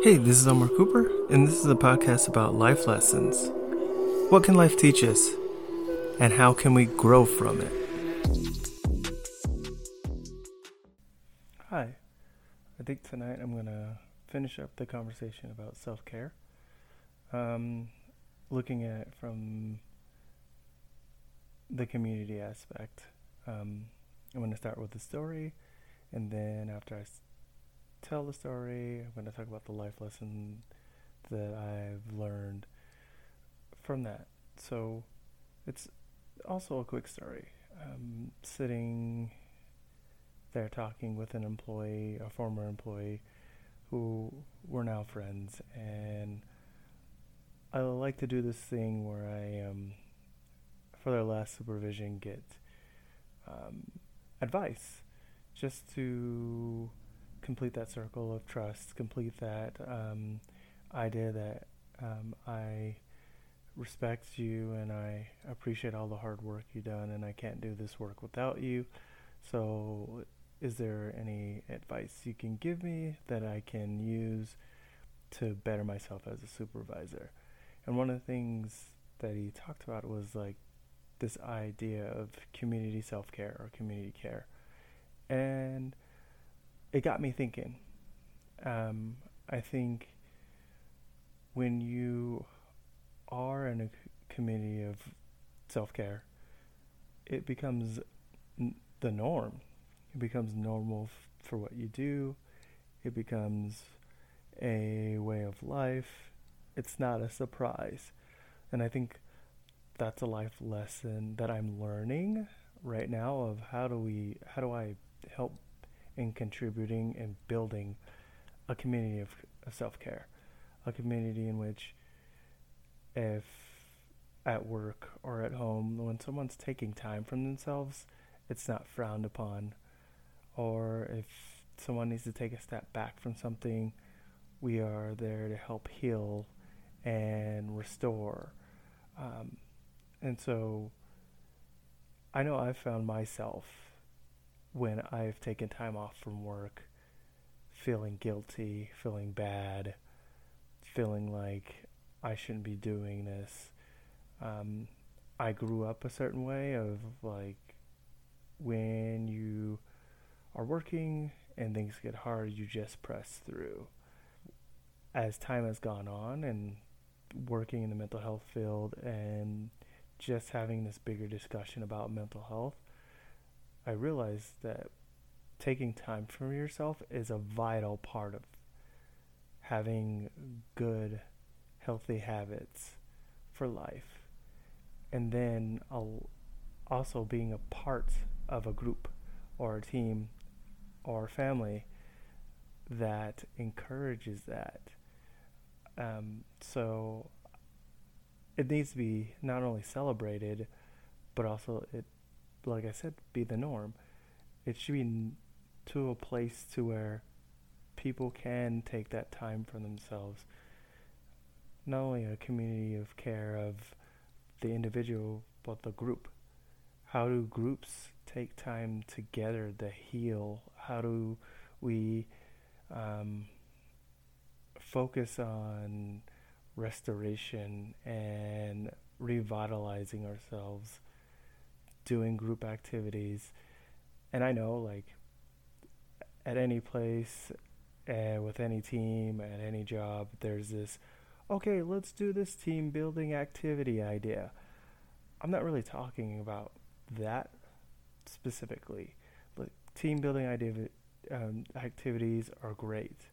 Hey, this is Omar Cooper, and this is a podcast about life lessons. What can life teach us, and how can we grow from it? Hi, I think tonight I'm going to finish up the conversation about self care. Um, looking at it from the community aspect. Um, I'm going to start with the story, and then after I tell the story. I'm going to talk about the life lesson that I've learned from that. So it's also a quick story. Sitting there talking with an employee, a former employee, who we're now friends, and I like to do this thing where I, um, for their last supervision, get um, advice just to complete that circle of trust, complete that um, idea that um, I respect you and I appreciate all the hard work you've done, and I can't do this work without you. So, is there any advice you can give me that I can use to better myself as a supervisor? And one of the things that he talked about was like this idea of community self care or community care. And it got me thinking. Um, I think when you are in a community of self care, it becomes the norm. It becomes normal f- for what you do. It becomes a way of life. It's not a surprise. And I think that's a life lesson that I'm learning right now of how do we how do I help in contributing and building a community of, self care, a community in which, if at work or at home, when someone's taking time from themselves, it's not frowned upon. Or if someone needs to take a step back from something, we are there to help heal and restore. Um, and so I know I've found myself when I've taken time off from work, feeling guilty, feeling bad, feeling like I shouldn't be doing this. Um, I grew up a certain way of like when you are working and things get hard, you just press through. As time has gone on and working in the mental health field and just having this bigger discussion about mental health, I realized that taking time for yourself is a vital part of having good, healthy habits for life. And then also being a part of a group or a team or a family that encourages that. Um, so it needs to be not only celebrated, but also it like I said, be the norm. It should be to a place to where people can take that time for themselves. Not only a community of care of the individual, but the group. How do groups take time together to heal? How do we um, focus on restoration and revitalizing ourselves? Doing group activities. And I know, like, at any place, uh, with any team, at any job, there's this, okay, let's do this team building activity idea. I'm not really talking about that specifically. But team building idea, um, activities are great.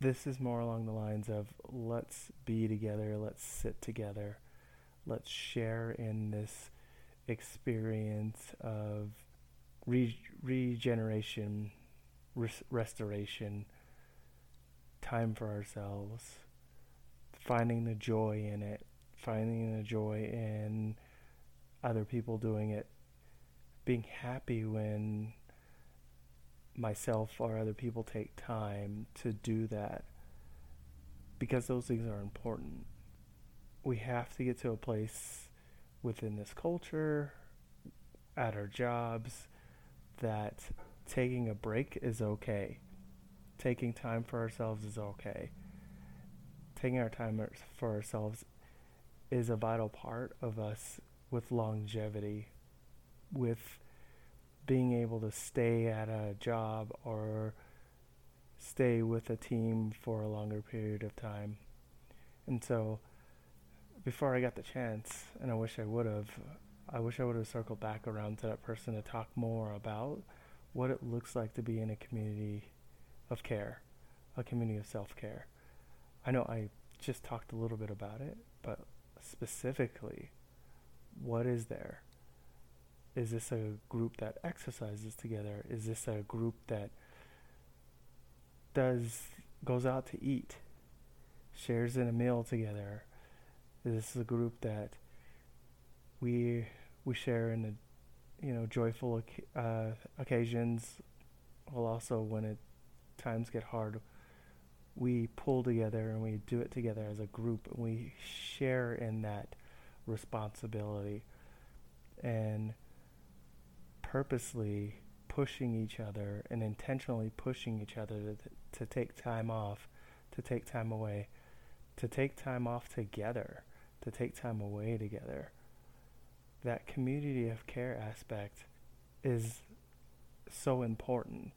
This is more along the lines of let's be together, let's sit together, let's share in this experience of re- regeneration, res- restoration, time for ourselves, finding the joy in it, finding the joy in other people doing it, being happy when myself or other people take time to do that because those things are important. We have to get to a place within this culture, at our jobs, that taking a break is okay. taking time for ourselves is okay. Taking our time for ourselves is a vital part of us with longevity, with being able to stay at a job or stay with a team for a longer period of time. And so, before I got the chance, and I wish I would have, I wish I would have circled back around to that person to talk more about what it looks like to be in a community of care, a community of self care. I know I just talked a little bit about it, but specifically, what is there? Is this a group that exercises together? Is this a group that does goes out to eat, shares in a meal together? This is a group that we we share in the you know joyful uh, occasions, while also when it times get hard, we pull together and we do it together as a group and we share in that responsibility and purposely pushing each other and intentionally pushing each other to, to take time off, to take time away, to take time off together, to take time away together. That community of care aspect is so important.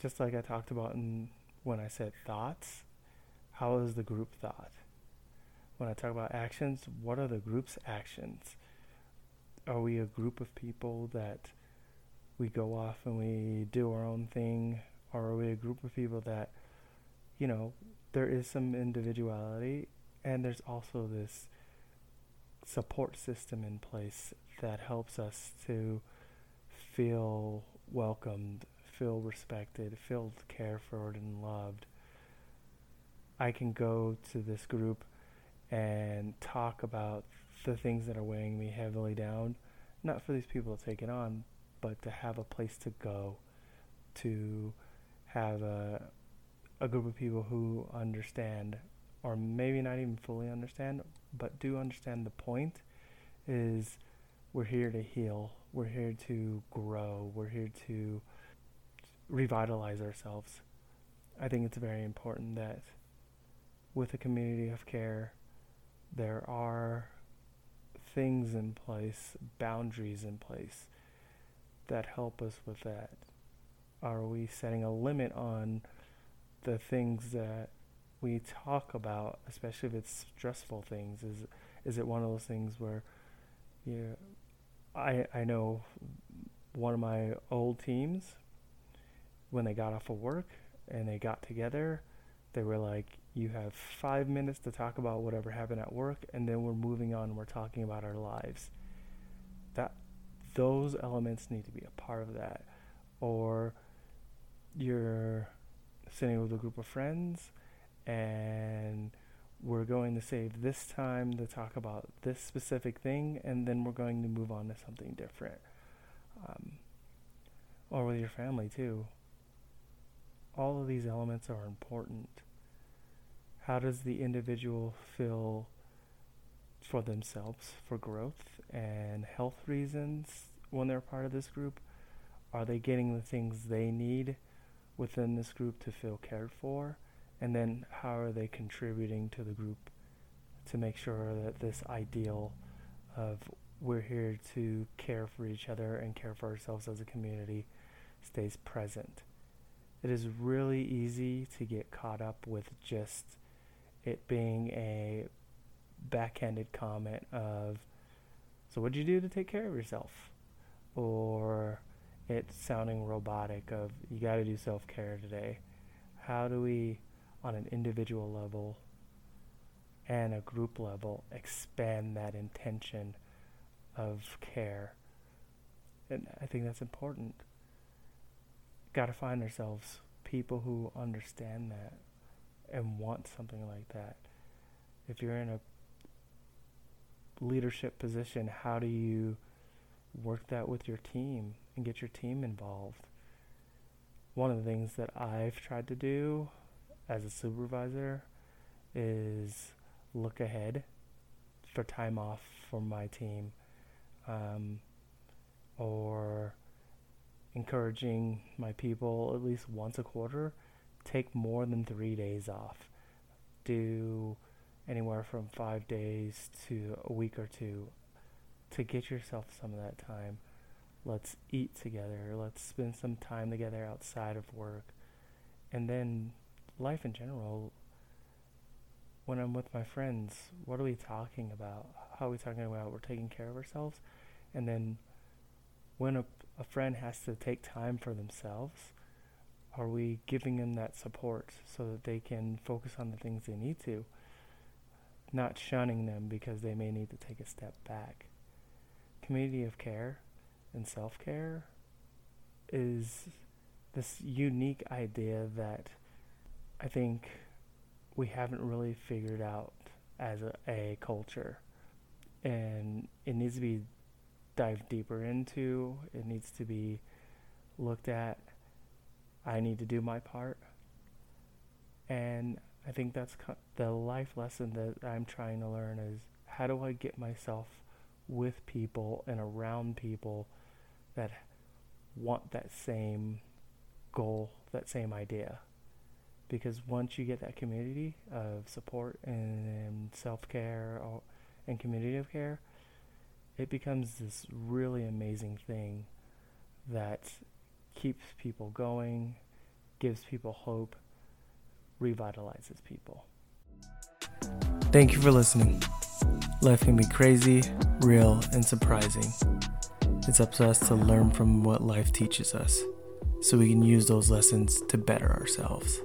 Just like I talked about in when I said thoughts, how is the group thought? When I talk about actions, what are the group's actions? Are we a group of people that we go off and we do our own thing? Or are we a group of people that, you know, there is some individuality and there's also this support system in place that helps us to feel welcomed feel respected, feel cared for and loved, I can go to this group and talk about the things that are weighing me heavily down, not for these people to take it on, but to have a place to go, to have a a group of people who understand or maybe not even fully understand, but do understand the point is we're here to heal, we're here to grow, we're here to revitalize ourselves. I think it's very important that with a community of care, there are things in place, boundaries in place that help us with that. Are we setting a limit on the things that we talk about, especially if it's stressful things? Is is it one of those things where you I I know one of my old teams when they got off of work and they got together, they were like, You have five minutes to talk about whatever happened at work, and then we're moving on we're talking about our lives. That those elements need to be a part of that. Or you're sitting with a group of friends and we're going to save this time to talk about this specific thing and then we're going to move on to something different. Um, or with your family too all of these elements are important. How does the individual feel for themselves, for growth and health reasons when they're part of this group? Are they getting the things they need within this group to feel cared for? And then how are they contributing to the group to make sure that this ideal of we're here to care for each other and care for ourselves as a community stays present? it is really easy to get caught up with just it being a backhanded comment of, so what'd you do to take care of yourself? Or it sounding robotic of, you got to do self care today. How do we, on an individual level and a group level, expand that intention of care? And I think that's important got to find ourselves people who understand that and want something like that. If you're in a leadership position, how do you work that with your team and get your team involved? One of the things that I've tried to do as a supervisor is look ahead for time off for my team um, or encouraging my people at least once a quarter take more than three days off. Do anywhere from five days to a week or two to get yourself some of that time. Let's eat together. Let's spend some time together outside of work. And then life in general. When I'm with my friends, what are we talking about? How are we talking about we're taking care of ourselves? And then when a, a friend has to take time for themselves, are we giving them that support so that they can focus on the things they need to? Not shunning them because they may need to take a step back. Community of care and self care is this unique idea that I think we haven't really figured out as a, a culture. And it needs to be dived deeper into, it needs to be looked at I need to do my part. And I think that's the life lesson that I'm trying to learn is how do I get myself with people and around people that want that same goal, that same idea. Because once you get that community of support and self-care and community of care, it becomes this really amazing thing that keeps people going, gives people hope, revitalizes people. Thank you for listening. Life can be crazy, real, and surprising. It's up to us to learn from what life teaches us so we can use those lessons to better ourselves.